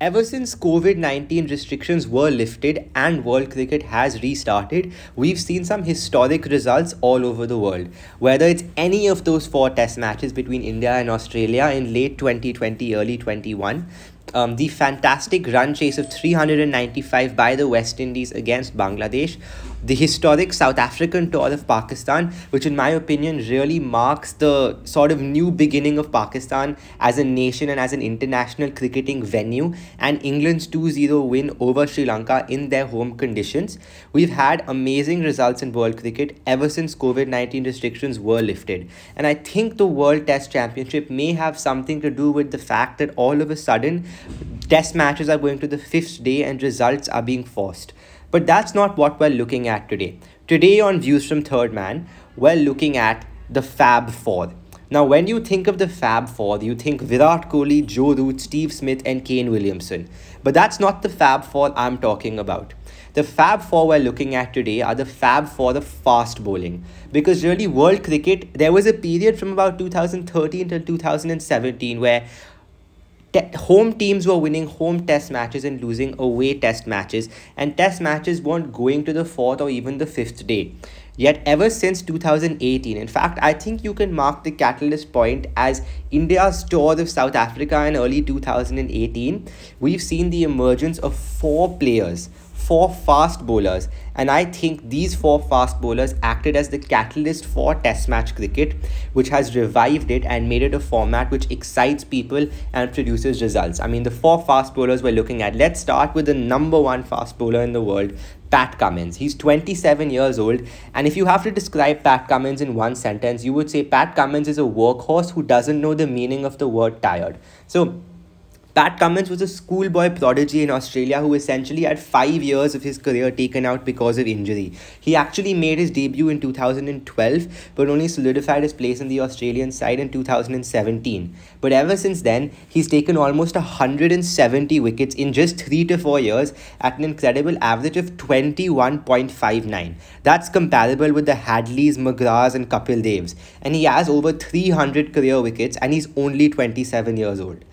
Ever since COVID 19 restrictions were lifted and world cricket has restarted, we've seen some historic results all over the world. Whether it's any of those four test matches between India and Australia in late 2020, early 21, um, the fantastic run chase of 395 by the West Indies against Bangladesh, the historic South African tour of Pakistan, which, in my opinion, really marks the sort of new beginning of Pakistan as a nation and as an international cricketing venue, and England's 2 0 win over Sri Lanka in their home conditions. We've had amazing results in world cricket ever since COVID 19 restrictions were lifted. And I think the World Test Championship may have something to do with the fact that all of a sudden, test matches are going to the fifth day and results are being forced. But that's not what we're looking at today. Today, on Views from Third Man, we're looking at the Fab Four. Now, when you think of the Fab Four, you think Virat Kohli, Joe Root, Steve Smith, and Kane Williamson. But that's not the Fab Four I'm talking about. The Fab Four we're looking at today are the Fab Four of fast bowling. Because really, world cricket, there was a period from about 2013 till 2017 where te- home teams were winning home test matches and losing away test matches, and test matches weren't going to the fourth or even the fifth day. Yet, ever since 2018, in fact, I think you can mark the catalyst point as India's tour of South Africa in early 2018. We've seen the emergence of four players four fast bowlers, and I think these four fast bowlers acted as the catalyst for Test match cricket, which has revived it and made it a format which excites people and produces results. I mean, the four fast bowlers we're looking at. Let's start with the number one fast bowler in the world, Pat Cummins. He's 27 years old, and if you have to describe Pat Cummins in one sentence, you would say Pat Cummins is a workhorse who doesn't know the meaning of the word tired. So, Pat Cummins was a schoolboy prodigy in Australia who essentially had five years of his career taken out because of injury. He actually made his debut in 2012 but only solidified his place in the Australian side in 2017. But ever since then, he's taken almost 170 wickets in just three to four years at an incredible average of 21.59. That's comparable with the Hadleys, McGraths, and Kapil Devs. And he has over 300 career wickets and he's only 27 years old.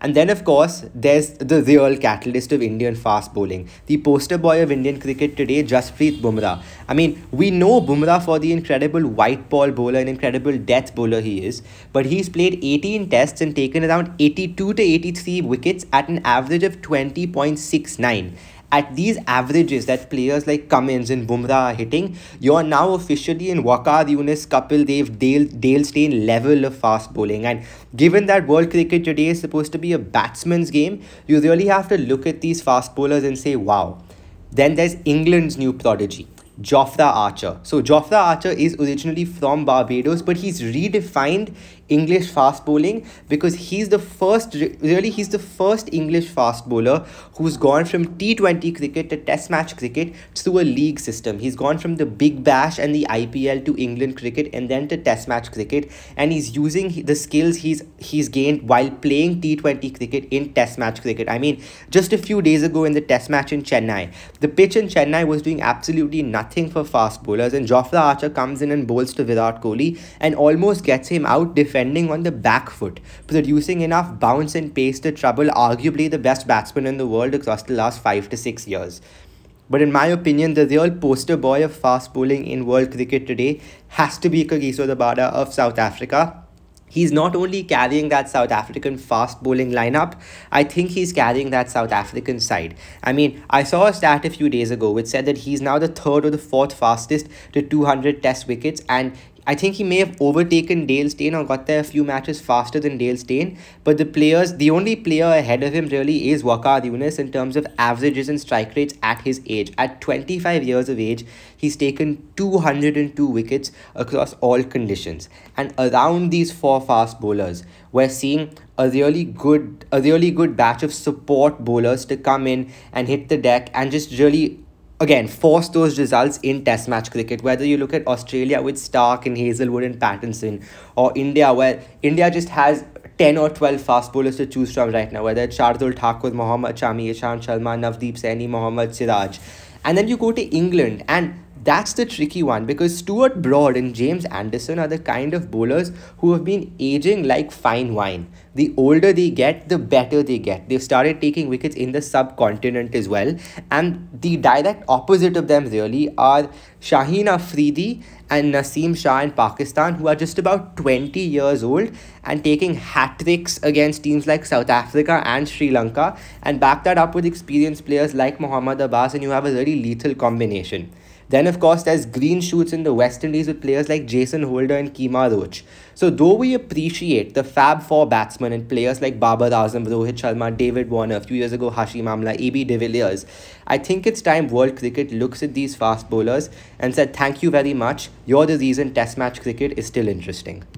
And then, of course, there's the real catalyst of Indian fast bowling, the poster boy of Indian cricket today, Jasprit Bumrah. I mean, we know Bumrah for the incredible white ball bowler and incredible death bowler he is, but he's played 18 tests and taken around 82 to 83 wickets at an average of 20.69 at these averages that players like Cummins and Bumrah are hitting, you're now officially in Waqar Younis, Kapil Dev, Dale, Dale Steyn level of fast bowling. And given that world cricket today is supposed to be a batsman's game, you really have to look at these fast bowlers and say, wow. Then there's England's new prodigy. Jofra Archer. So Jofra Archer is originally from Barbados, but he's redefined English fast bowling because he's the first, really, he's the first English fast bowler who's gone from T20 cricket to Test match cricket through a league system. He's gone from the Big Bash and the IPL to England cricket and then to Test match cricket, and he's using the skills he's he's gained while playing T20 cricket in Test match cricket. I mean, just a few days ago in the Test match in Chennai, the pitch in Chennai was doing absolutely nothing for fast bowlers, and Jofra Archer comes in and bowls to Virat Kohli and almost gets him out defending on the back foot, producing enough bounce and pace to trouble arguably the best batsman in the world across the last five to six years. But in my opinion, the real poster boy of fast bowling in world cricket today has to be Kagiso Rabada of South Africa he's not only carrying that South African fast bowling lineup, I think he's carrying that South African side. I mean, I saw a stat a few days ago which said that he's now the third or the fourth fastest to 200 test wickets and I think he may have overtaken Dale Steyn or got there a few matches faster than Dale Steyn. But the players, the only player ahead of him really is Waqar Younis in terms of averages and strike rates at his age. At 25 years of age, he's taken 202 wickets across all conditions. And around these four fast bowlers, we're seeing a really good a really good batch of support bowlers to come in and hit the deck and just really again force those results in test match cricket. Whether you look at australia with stark and Hazlewood and pattinson or india where india just has 10 or 12 fast bowlers to choose from right now whether it's shardul thakur mohammad shami ishant sharma navdeep saini mohammad siraj. And then you go to england and That's the tricky one because Stuart Broad and James Anderson are the kind of bowlers who have been aging like fine wine. The older they get, the better they get. They've started taking wickets in the subcontinent as well. And the direct opposite of them, really, are Shaheen Afridi and Naseem Shah in Pakistan, who are just about 20 years old and taking hat tricks against teams like South Africa and Sri Lanka, and back that up with experienced players like Mohammad Abbas, and you have a very lethal combination. Then, of course, there's green shoots in the West Indies with players like Jason Holder and Kemar Roach. So, though we appreciate the Fab Four batsmen and players like Babar Azam, Rohit Sharma, David Warner, a few years ago Hashim Amla, AB de Villiers, I think it's time world cricket looks at these fast bowlers and said, Thank you very much. You're the reason Test match cricket is still interesting.